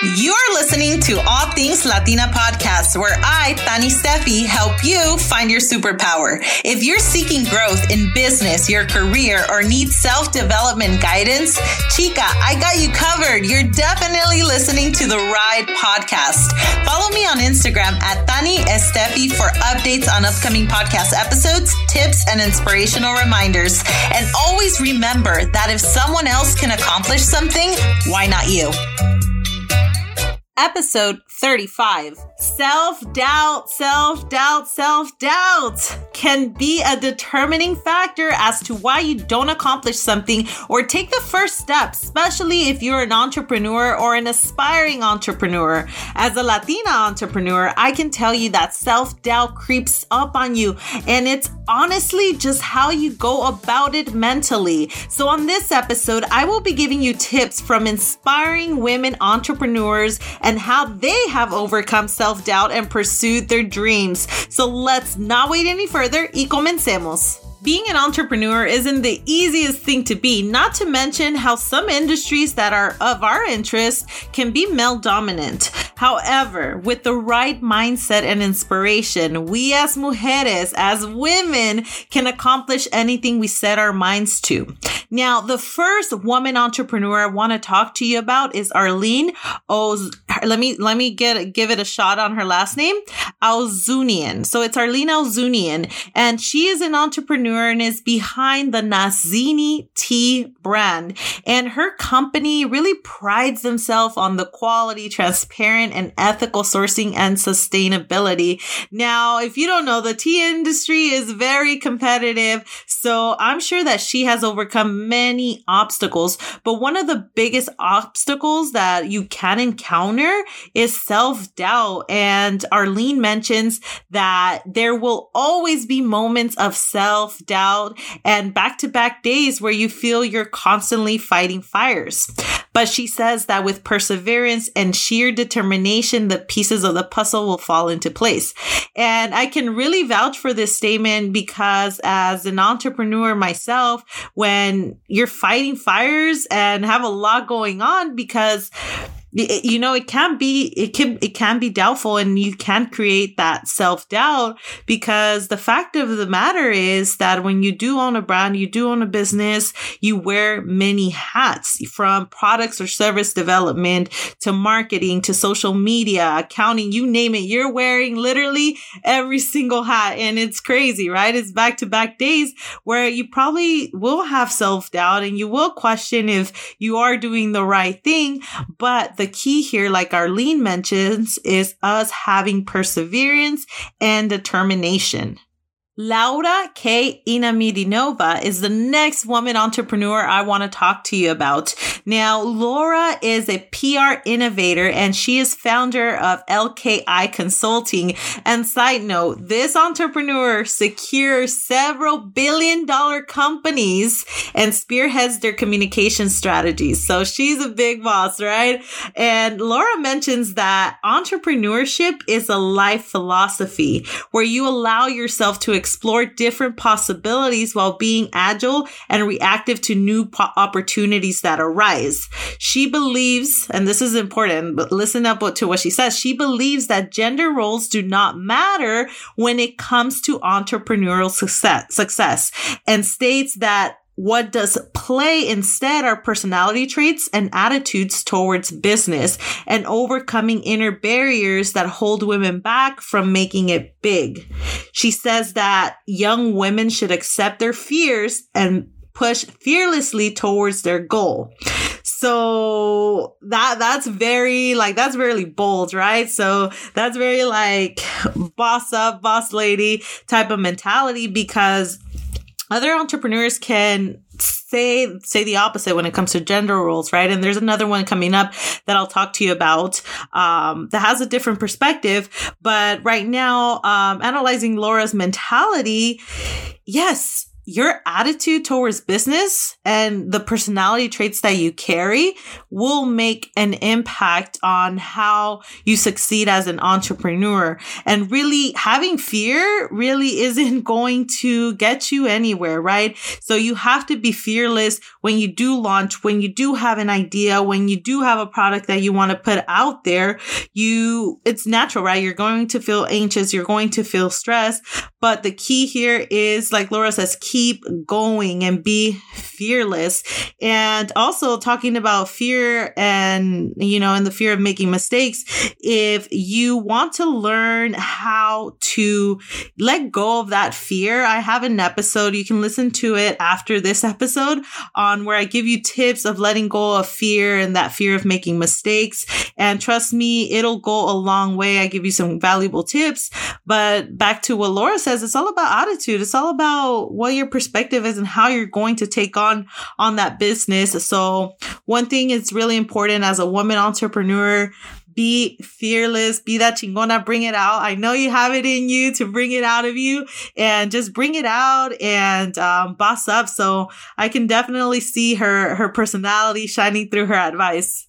You're listening to All Things Latina podcast, where I, Tani Steffi, help you find your superpower. If you're seeking growth in business, your career, or need self development guidance, chica, I got you covered. You're definitely listening to the Ride podcast. Follow me on Instagram at Tani Steffi for updates on upcoming podcast episodes, tips, and inspirational reminders. And always remember that if someone else can accomplish something, why not you? Episode 35. Self doubt, self doubt, self doubt can be a determining factor as to why you don't accomplish something or take the first step, especially if you're an entrepreneur or an aspiring entrepreneur. As a Latina entrepreneur, I can tell you that self doubt creeps up on you, and it's honestly just how you go about it mentally. So, on this episode, I will be giving you tips from inspiring women entrepreneurs and how they have overcome self doubt and pursued their dreams. So, let's not wait any further y comencemos. Being an entrepreneur isn't the easiest thing to be, not to mention how some industries that are of our interest can be male dominant. However, with the right mindset and inspiration, we as mujeres, as women, can accomplish anything we set our minds to. Now, the first woman entrepreneur I want to talk to you about is Arlene Oz. Let me let me get give it a shot on her last name, Alzunian. So it's Arlene Alzunian, and she is an entrepreneur and is behind the Nazini tea brand. And her company really prides themselves on the quality, transparent, and ethical sourcing and sustainability. Now, if you don't know, the tea industry is very competitive, so I'm sure that she has overcome many obstacles. But one of the biggest obstacles that you can encounter is self doubt. And Arlene mentions that there will always be moments of self doubt and back to back days where you feel you're constantly fighting fires. But she says that with perseverance and sheer determination, the pieces of the puzzle will fall into place. And I can really vouch for this statement because as an entrepreneur myself, when you're fighting fires and have a lot going on because Eh, you know it can be it can it can be doubtful and you can create that self-doubt because the fact of the matter is that when you do own a brand you do own a business you wear many hats from products or service development to marketing to social media accounting you name it you're wearing literally every single hat and it's crazy right? It's back to back days where you probably will have self-doubt and you will question if you are doing the right thing but the key here, like Arlene mentions, is us having perseverance and determination. Laura K. Inamirinova is the next woman entrepreneur I want to talk to you about. Now, Laura is a PR innovator and she is founder of LKI Consulting. And side note, this entrepreneur secures several billion dollar companies and spearheads their communication strategies. So she's a big boss, right? And Laura mentions that entrepreneurship is a life philosophy where you allow yourself to explore different possibilities while being agile and reactive to new po- opportunities that arise. She believes, and this is important, but listen up to what she says. She believes that gender roles do not matter when it comes to entrepreneurial success, success and states that what does play instead are personality traits and attitudes towards business and overcoming inner barriers that hold women back from making it big. She says that young women should accept their fears and push fearlessly towards their goal. So that that's very like that's very bold, right? So that's very like boss up, boss lady type of mentality because other entrepreneurs can say say the opposite when it comes to gender roles, right? And there's another one coming up that I'll talk to you about um, that has a different perspective. But right now, um, analyzing Laura's mentality, yes, your attitude towards business and the personality traits that you carry will make an impact on how you succeed as an entrepreneur. And really having fear really isn't going to get you anywhere, right? So you have to be fearless when you do launch, when you do have an idea, when you do have a product that you want to put out there, you, it's natural, right? You're going to feel anxious. You're going to feel stressed. But the key here is, like Laura says, keep keep going and be fearless. And also talking about fear and, you know, and the fear of making mistakes. If you want to learn how to let go of that fear, I have an episode. You can listen to it after this episode on where I give you tips of letting go of fear and that fear of making mistakes. And trust me, it'll go a long way. I give you some valuable tips. But back to what Laura says, it's all about attitude. It's all about what your perspective is and how you're going to take on on that business. So one thing is really important as a woman entrepreneur be fearless, be that chingona, bring it out. I know you have it in you to bring it out of you and just bring it out and um, boss up. So I can definitely see her her personality shining through her advice.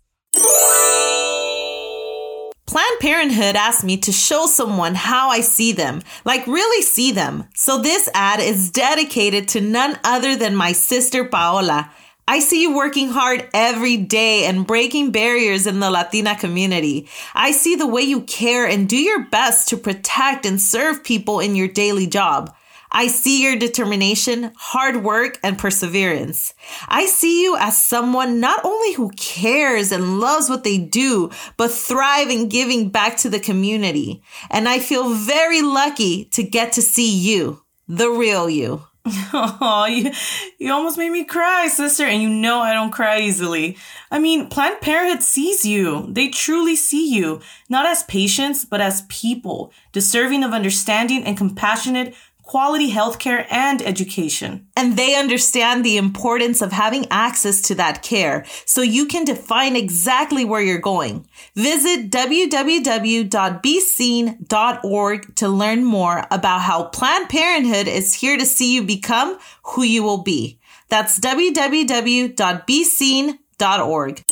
Planned Parenthood asked me to show someone how I see them, like really see them. So this ad is dedicated to none other than my sister Paola. I see you working hard every day and breaking barriers in the Latina community. I see the way you care and do your best to protect and serve people in your daily job. I see your determination, hard work, and perseverance. I see you as someone not only who cares and loves what they do, but thrive in giving back to the community. And I feel very lucky to get to see you, the real you. Oh, you, you almost made me cry, sister, and you know I don't cry easily. I mean, Planned Parenthood sees you. They truly see you, not as patients, but as people, deserving of understanding and compassionate quality healthcare and education. And they understand the importance of having access to that care so you can define exactly where you're going. Visit www.beseen.org to learn more about how Planned Parenthood is here to see you become who you will be. That's www.beseen.org.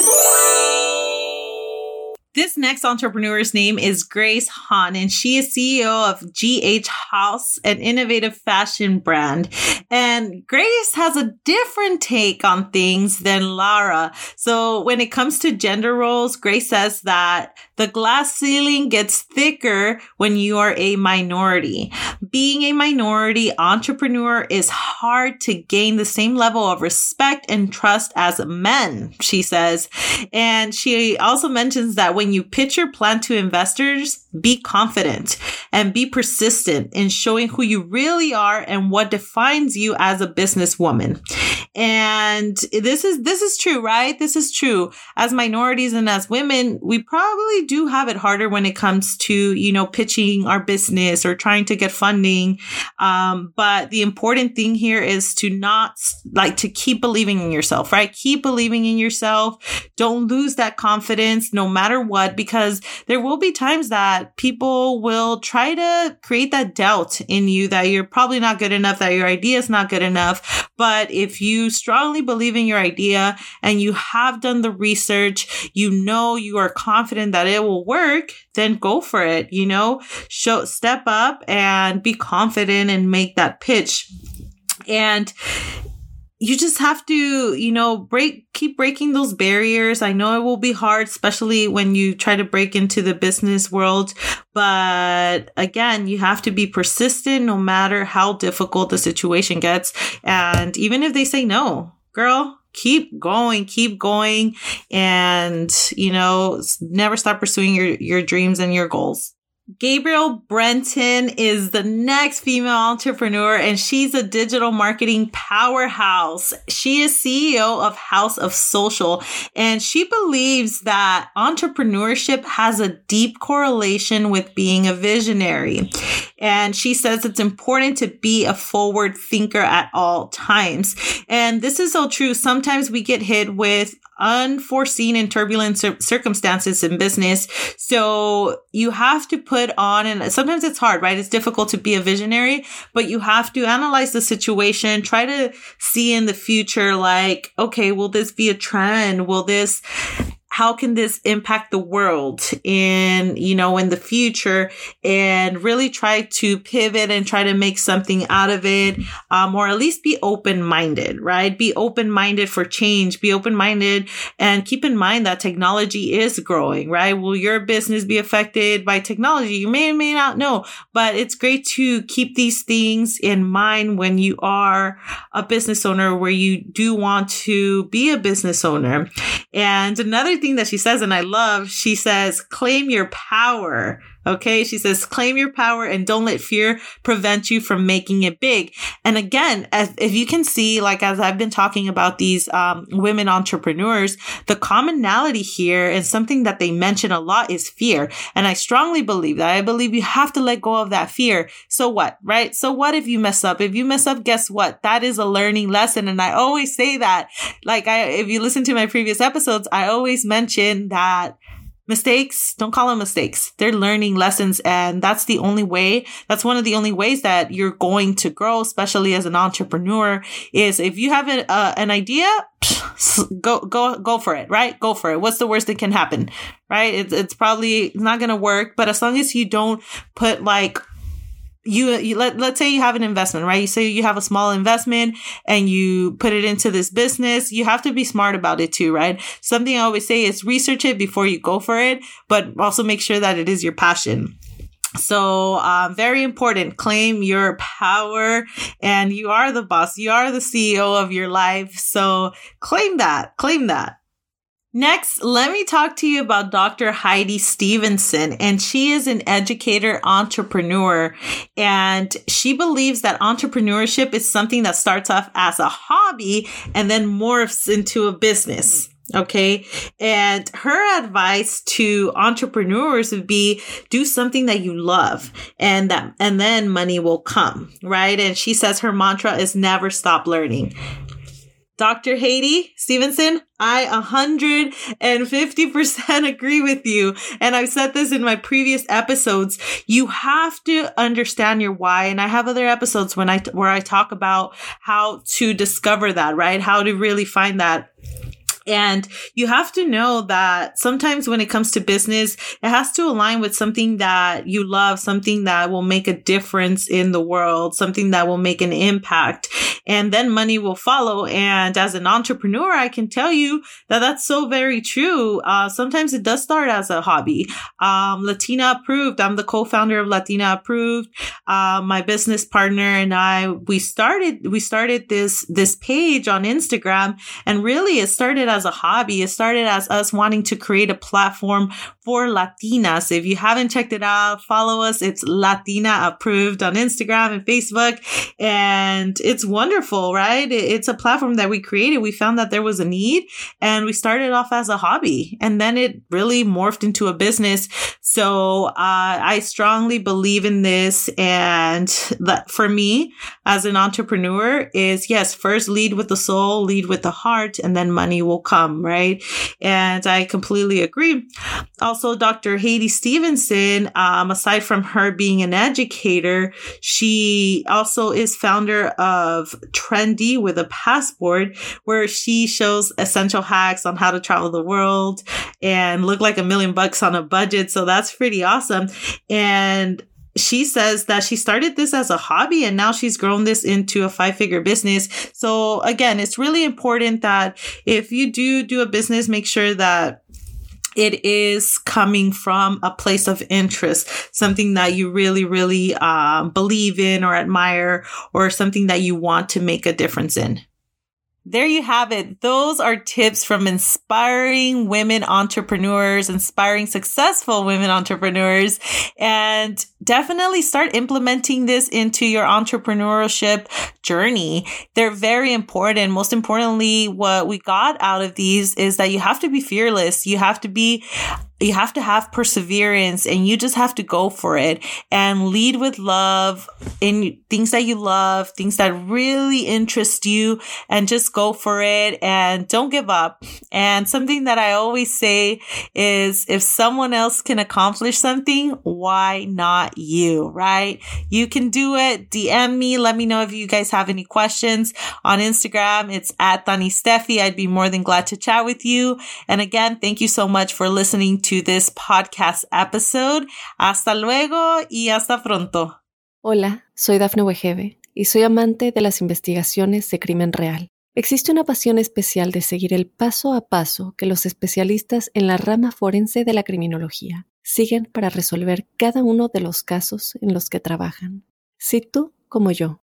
This next entrepreneur's name is Grace Han, and she is CEO of GH House, an innovative fashion brand. And Grace has a different take on things than Lara. So when it comes to gender roles, Grace says that the glass ceiling gets thicker when you are a minority. Being a minority entrepreneur is hard to gain the same level of respect and trust as men, she says. And she also mentions that when when you pitch your plan to investors, be confident and be persistent in showing who you really are and what defines you as a businesswoman. And this is, this is true, right? This is true. As minorities and as women, we probably do have it harder when it comes to, you know, pitching our business or trying to get funding. Um, but the important thing here is to not like to keep believing in yourself, right? Keep believing in yourself. Don't lose that confidence no matter what because there will be times that people will try to create that doubt in you that you're probably not good enough, that your idea is not good enough. But if strongly believe in your idea and you have done the research, you know you are confident that it will work, then go for it. You know, show, step up and be confident and make that pitch. And you just have to, you know, break, keep breaking those barriers. I know it will be hard, especially when you try to break into the business world. But again, you have to be persistent no matter how difficult the situation gets. And even if they say no, girl, keep going, keep going and, you know, never stop pursuing your, your dreams and your goals. Gabrielle Brenton is the next female entrepreneur and she's a digital marketing powerhouse. She is CEO of House of Social and she believes that entrepreneurship has a deep correlation with being a visionary. And she says it's important to be a forward thinker at all times. And this is so true. Sometimes we get hit with unforeseen and turbulent cir- circumstances in business. So you have to put on, and sometimes it's hard, right? It's difficult to be a visionary, but you have to analyze the situation, try to see in the future, like, okay, will this be a trend? Will this how can this impact the world in, you know, in the future and really try to pivot and try to make something out of it, um, or at least be open minded, right? Be open minded for change, be open minded and keep in mind that technology is growing, right? Will your business be affected by technology? You may or may not know, but it's great to keep these things in mind when you are a business owner where you do want to be a business owner. And another thing thing that she says, and I love, she says, claim your power. Okay. She says, claim your power and don't let fear prevent you from making it big. And again, as, if you can see, like, as I've been talking about these, um, women entrepreneurs, the commonality here and something that they mention a lot is fear. And I strongly believe that. I believe you have to let go of that fear. So what, right? So what if you mess up? If you mess up, guess what? That is a learning lesson. And I always say that, like, I, if you listen to my previous episodes, I always mention that mistakes. Don't call them mistakes. They're learning lessons and that's the only way that's one of the only ways that you're going to grow especially as an entrepreneur is if you have a, uh, an idea go go go for it right? Go for it. What's the worst that can happen right? It's, it's probably not going to work but as long as you don't put like you, you let, let's say you have an investment, right? You say you have a small investment and you put it into this business. You have to be smart about it too, right? Something I always say is research it before you go for it, but also make sure that it is your passion. So, um, very important. Claim your power and you are the boss. You are the CEO of your life. So claim that, claim that. Next, let me talk to you about Dr. Heidi Stevenson, and she is an educator entrepreneur. And she believes that entrepreneurship is something that starts off as a hobby and then morphs into a business. Okay. And her advice to entrepreneurs would be do something that you love and that, and then money will come. Right. And she says her mantra is never stop learning. Dr. Heidi Stevenson, I 150% agree with you. And I've said this in my previous episodes. You have to understand your why. And I have other episodes when I, where I talk about how to discover that, right? How to really find that and you have to know that sometimes when it comes to business, it has to align with something that you love, something that will make a difference in the world, something that will make an impact. And then money will follow. And as an entrepreneur, I can tell you that that's so very true. Uh, sometimes it does start as a hobby. Um, Latina approved. I'm the co-founder of Latina approved. Uh, my business partner and I, we started, we started this, this page on Instagram and really it started as as a hobby. It started as us wanting to create a platform for Latinas. If you haven't checked it out, follow us. It's Latina approved on Instagram and Facebook. And it's wonderful, right? It's a platform that we created. We found that there was a need and we started off as a hobby and then it really morphed into a business. So, uh, I strongly believe in this. And that for me as an entrepreneur is yes, first lead with the soul, lead with the heart, and then money will come, right? And I completely agree. Also, Dr. Heidi Stevenson, um, aside from her being an educator, she also is founder of Trendy with a Passport, where she shows essential hacks on how to travel the world and look like a million bucks on a budget. So that's pretty awesome. And she says that she started this as a hobby and now she's grown this into a five figure business. So again, it's really important that if you do do a business, make sure that it is coming from a place of interest, something that you really, really um, believe in or admire, or something that you want to make a difference in there you have it. Those are tips from inspiring women entrepreneurs, inspiring successful women entrepreneurs, and definitely start implementing this into your entrepreneurship journey. They're very important. Most importantly, what we got out of these is that you have to be fearless. You have to be you have to have perseverance and you just have to go for it and lead with love in things that you love, things that really interest you and just go for it and don't give up. And something that I always say is if someone else can accomplish something, why not you, right? You can do it. DM me. Let me know if you guys have any questions on Instagram. It's at Dani Steffi. I'd be more than glad to chat with you. And again, thank you so much for listening to this podcast episode. Hasta luego y hasta pronto. Hola, soy Dafne Wegebe y soy amante de las investigaciones de crimen real. Existe una pasión especial de seguir el paso a paso que los especialistas en la rama forense de la criminología siguen para resolver cada uno de los casos en los que trabajan. Si tú, como yo,